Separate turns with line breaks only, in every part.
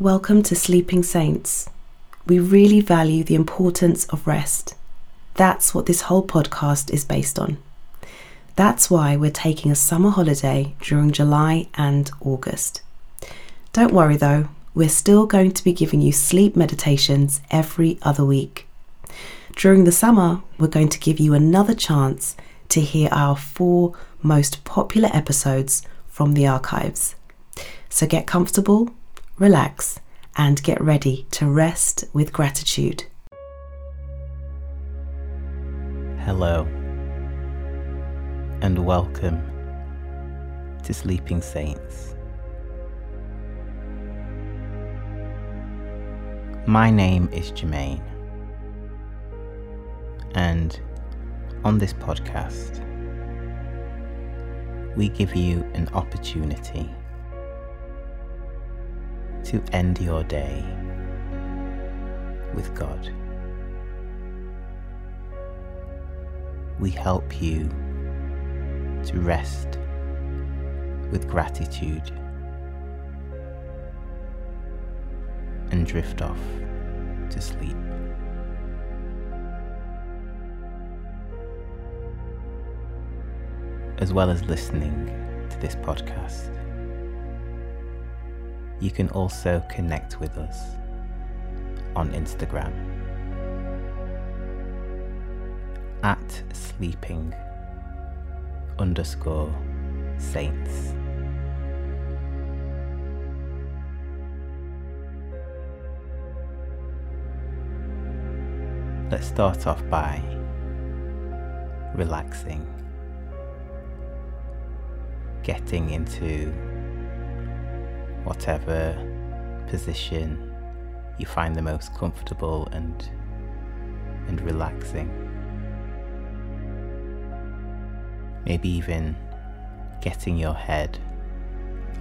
Welcome to Sleeping Saints. We really value the importance of rest. That's what this whole podcast is based on. That's why we're taking a summer holiday during July and August. Don't worry though, we're still going to be giving you sleep meditations every other week. During the summer, we're going to give you another chance to hear our four most popular episodes from the archives. So get comfortable, relax, and get ready to rest with gratitude.
Hello, and welcome to Sleeping Saints. My name is Jermaine, and on this podcast, we give you an opportunity to end your day with God. We help you to rest with gratitude and drift off to sleep. As well as listening to this podcast, you can also connect with us on Instagram at sleeping underscore saints. Let's start off by relaxing, getting into whatever position you find the most comfortable and and relaxing. Maybe even getting your head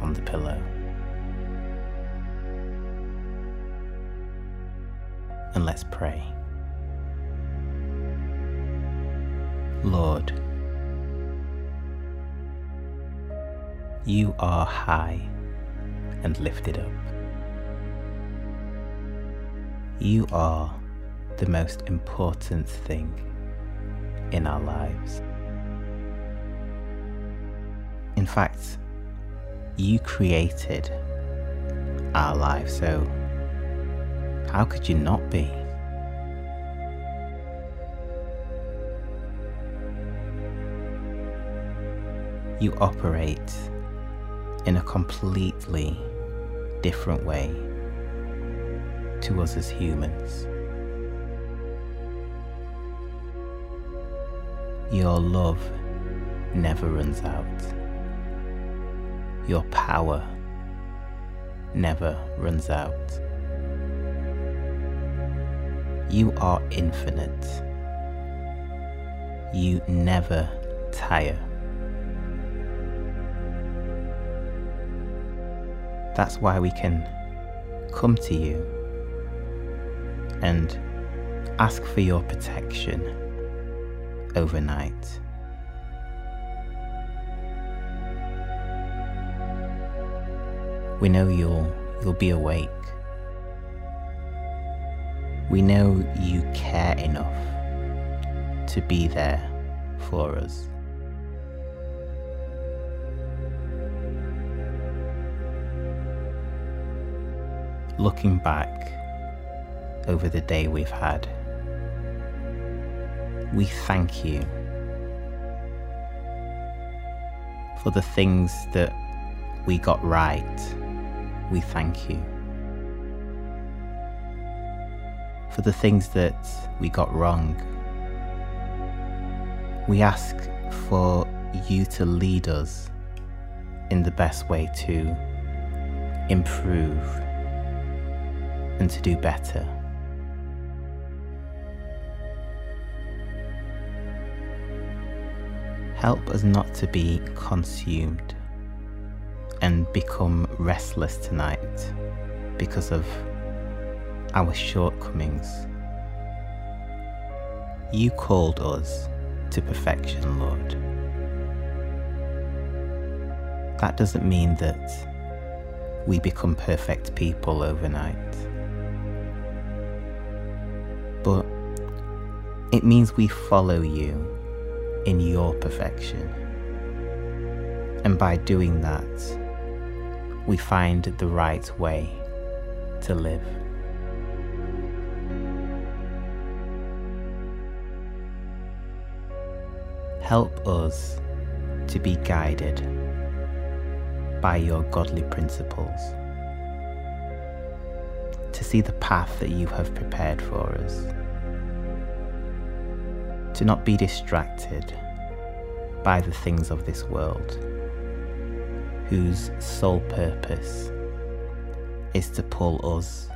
on the pillow. And let's pray. Lord, you are high and lifted up. You are the most important thing in our lives. In fact, you created our life, so how could you not be? You operate in a completely different way to us as humans. Your love never runs out. Your power never runs out. You are infinite. You never tire. That's why we can come to you and ask for your protection overnight. We know you'll you'll be awake. We know you care enough to be there for us. Looking back over the day we've had, we thank you for the things that we got right. We thank you. For the things that we got wrong, we ask for you to lead us in the best way to improve and to do better. Help us not to be consumed and become restless tonight because of our shortcomings. You called us to perfection, Lord. That doesn't mean that we become perfect people overnight. But it means we follow you in your perfection. And by doing that, we find the right way to live. Help us to be guided by your godly principles, to see the path that you have prepared for us, to not be distracted by the things of this world, whose sole purpose is to pull us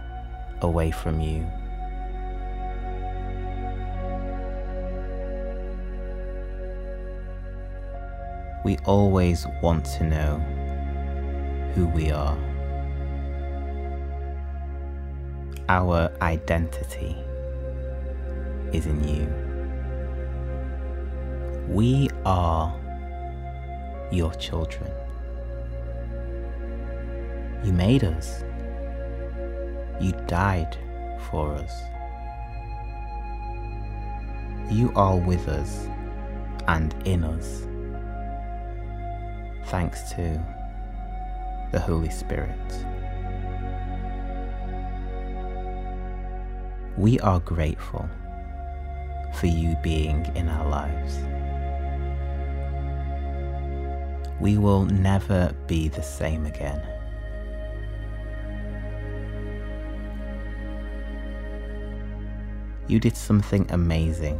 away from you. We always want to know who we are. Our identity is in you. We are your children. You made us. You died for us. You are with us and in us. Thanks to the Holy Spirit. We are grateful for you being in our lives. We will never be the same again. You did something amazing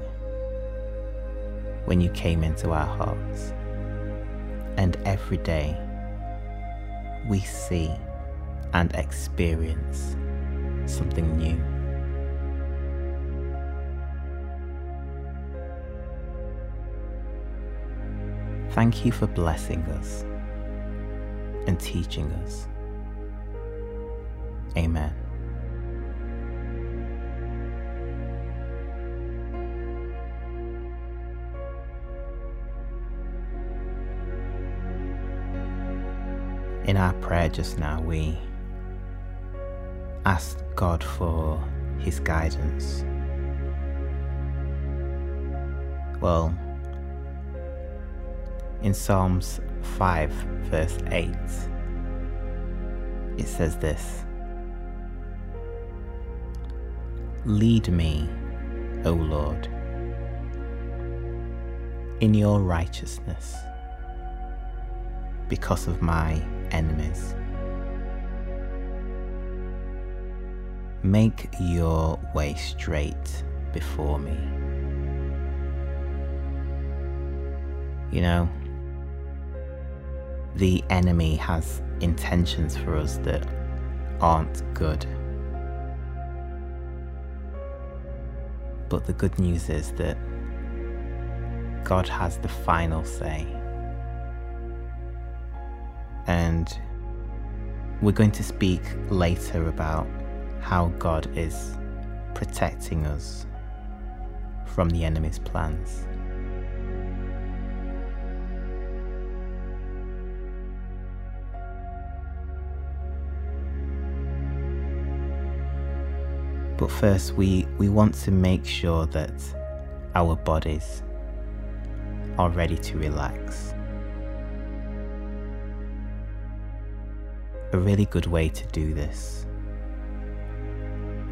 when you came into our hearts. And every day we see and experience something new. Thank you for blessing us and teaching us. Amen. in our prayer just now, we asked God for His guidance. Well, in Psalms 5, verse 8, it says this Lead me, O Lord, in your righteousness because of my enemies. Make your way straight before me. You know, the enemy has intentions for us that aren't good. But the good news is that God has the final say and we're going to speak later about how God is protecting us from the enemy's plans. But first, we, we want to make sure that our bodies are ready to relax. A really good way to do this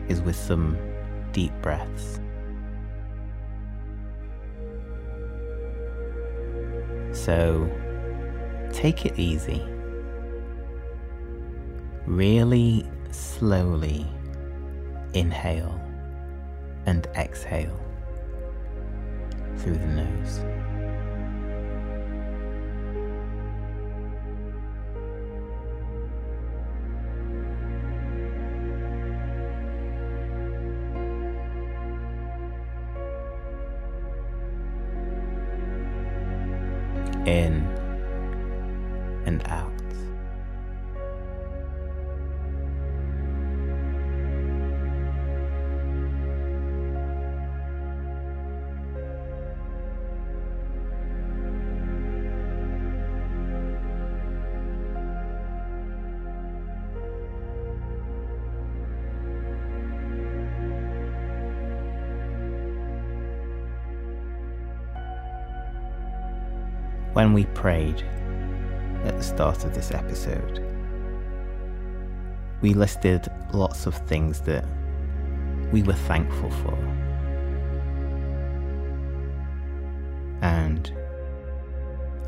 is with some deep breaths. So take it easy. Really slowly inhale and exhale through the nose. in and out. When we prayed at the start of this episode, we listed lots of things that we were thankful for. And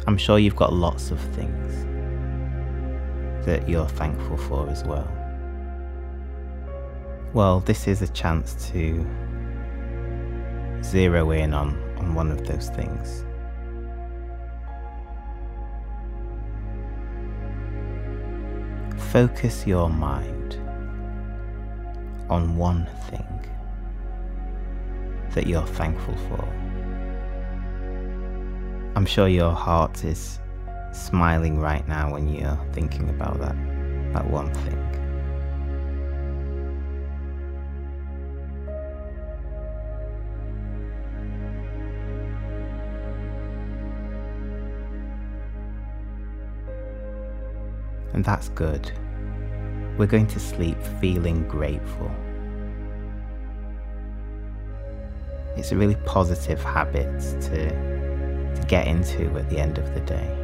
I'm sure you've got lots of things that you're thankful for as well. Well, this is a chance to zero in on, on one of those things. Focus your mind on one thing that you're thankful for. I'm sure your heart is smiling right now when you're thinking about that, that one thing. And that's good. We're going to sleep feeling grateful. It's a really positive habit to, to get into at the end of the day.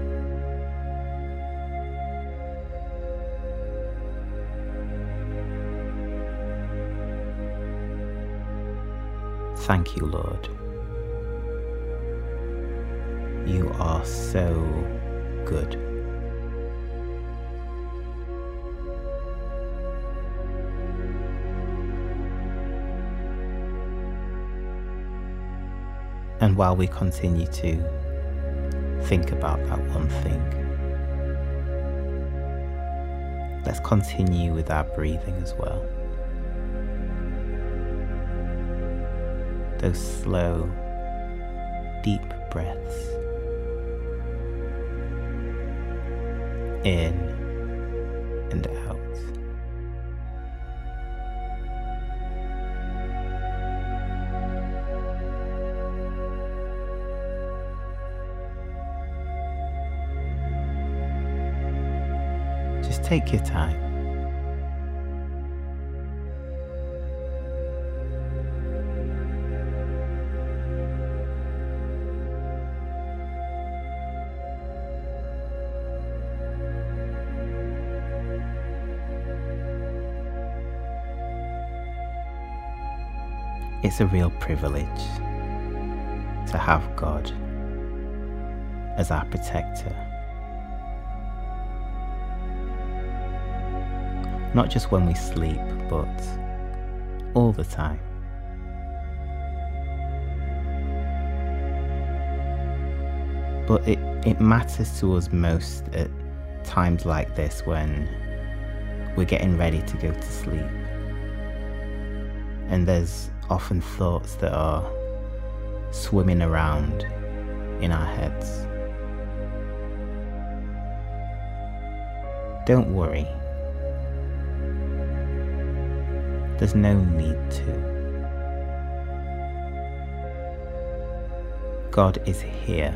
Thank you, Lord. You are so good. And while we continue to think about that one thing, let's continue with our breathing as well. those slow, deep breaths in and Just take your time. It's a real privilege to have God as our protector. Not just when we sleep, but all the time. But it, it matters to us most at times like this when we're getting ready to go to sleep. And there's often thoughts that are swimming around in our heads. Don't worry. There's no need to. God is here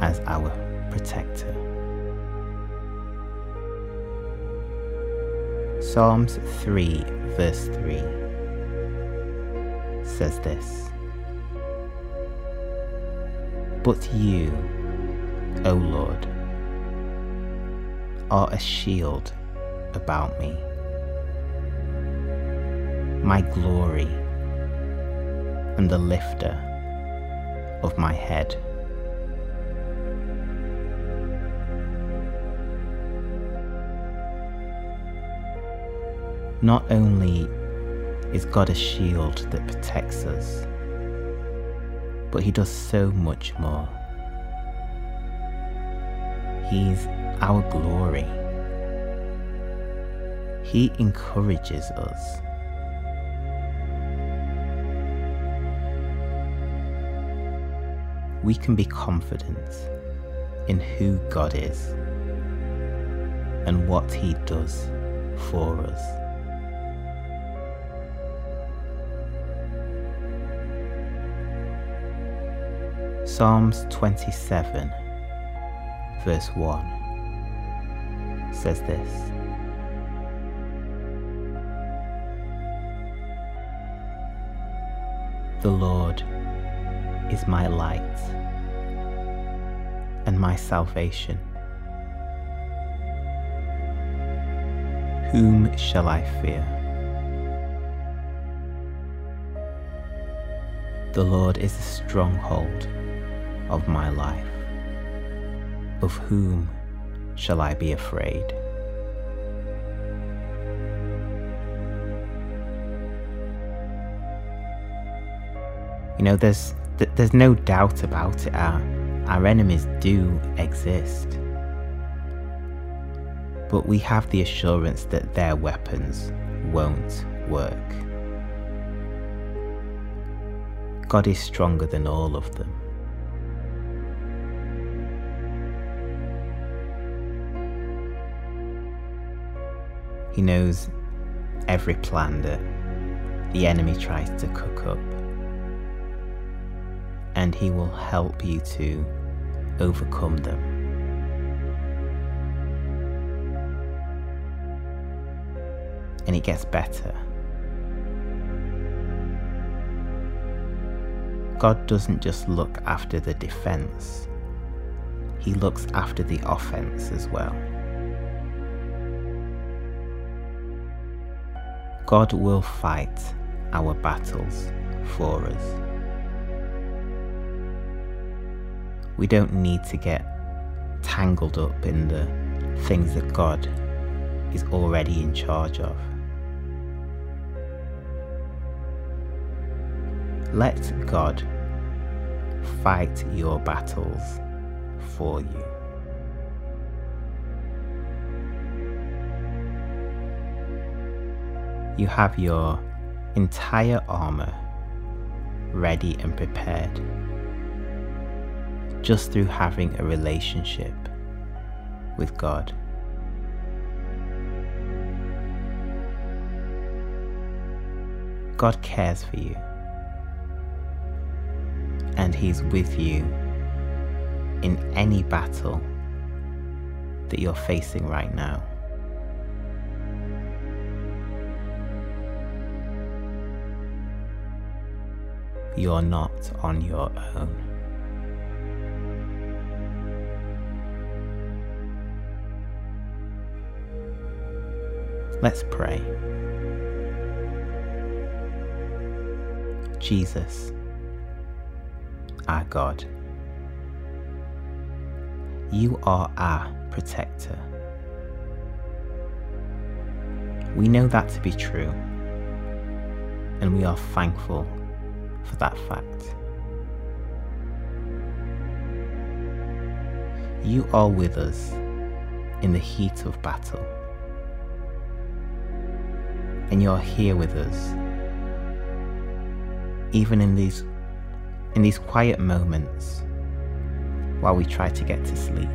as our protector. Psalms 3, verse 3 says this But you, O Lord, are a shield about me, my glory, and the lifter of my head. Not only is God a shield that protects us, but He does so much more. He's our glory. He encourages us. We can be confident in who God is and what He does for us. Psalms 27, verse 1 says this The Lord is my light and my salvation. Whom shall I fear? The Lord is the stronghold of my life. Of whom shall I be afraid? You know, there's there's no doubt about it. Our, our enemies do exist. But we have the assurance that their weapons won't work. God is stronger than all of them. He knows every plan that the enemy tries to cook up and He will help you to overcome them. And it gets better. God doesn't just look after the defense, He looks after the offense as well. God will fight our battles for us. We don't need to get tangled up in the things that God is already in charge of. Let God fight your battles for you. You have your entire armour ready and prepared just through having a relationship with God. God cares for you, and He's with you in any battle that you're facing right now. You're not on your own. Let's pray. Jesus, our God, you are our protector. We know that to be true, and we are thankful for that fact. You are with us in the heat of battle and you're here with us. Even in these in these quiet moments while we try to get to sleep.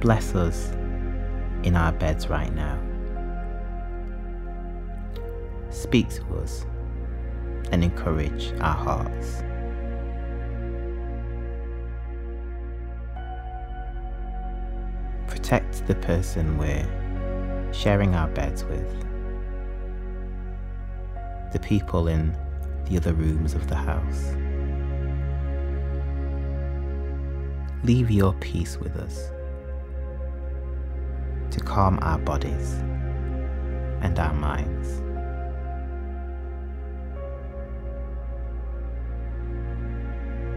Bless us in our beds right now. Speak to us and encourage our hearts. Protect the person we're sharing our beds with, the people in the other rooms of the house. Leave your peace with us to calm our bodies and our minds.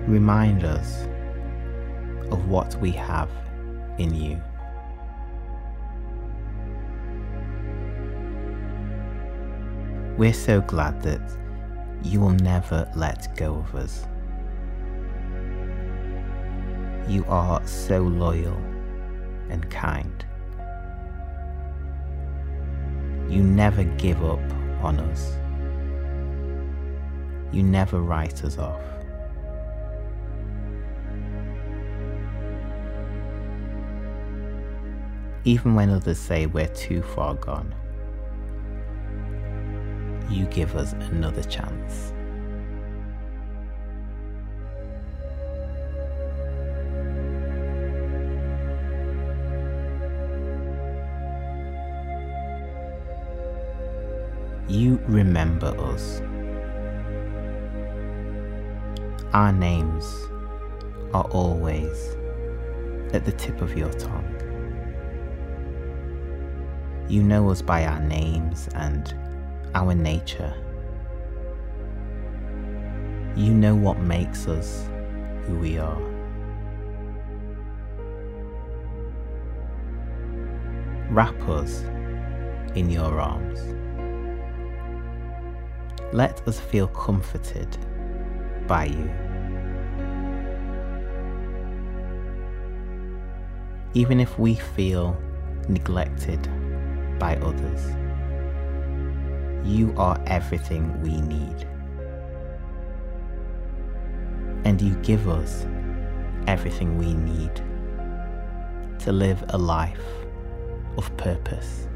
Remind us of what we have in you. We're so glad that you will never let go of us. You are so loyal and kind. You never give up on us. You never write us off. Even when others say we're too far gone you give us another chance. You remember us Our names are always at the tip of your tongue. You know us by our names and our nature. You know what makes us who we are. Wrap us in your arms. Let us feel comforted by you. Even if we feel neglected by others, you are everything we need. And you give us everything we need to live a life of purpose.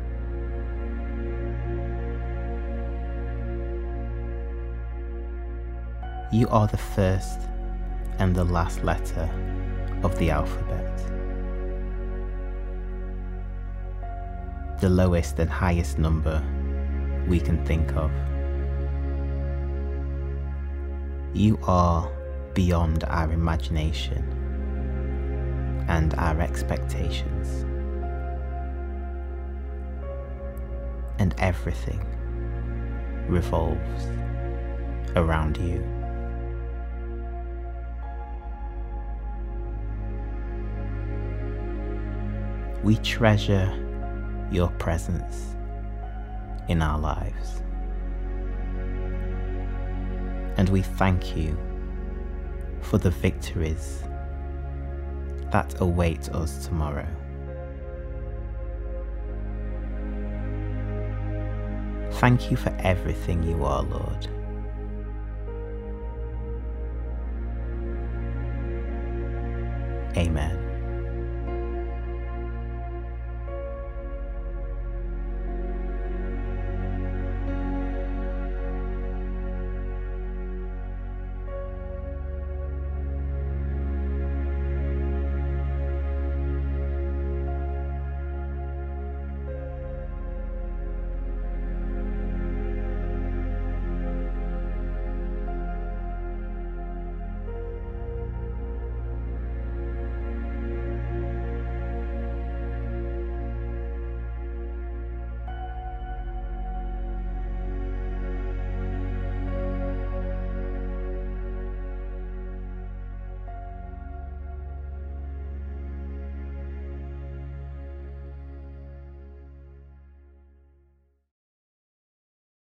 You are the first and the last letter of the alphabet. The lowest and highest number we can think of. You are beyond our imagination and our expectations. And everything revolves around you. We treasure your presence in our lives. And we thank you for the victories that await us tomorrow. Thank you for everything you are, Lord. Amen.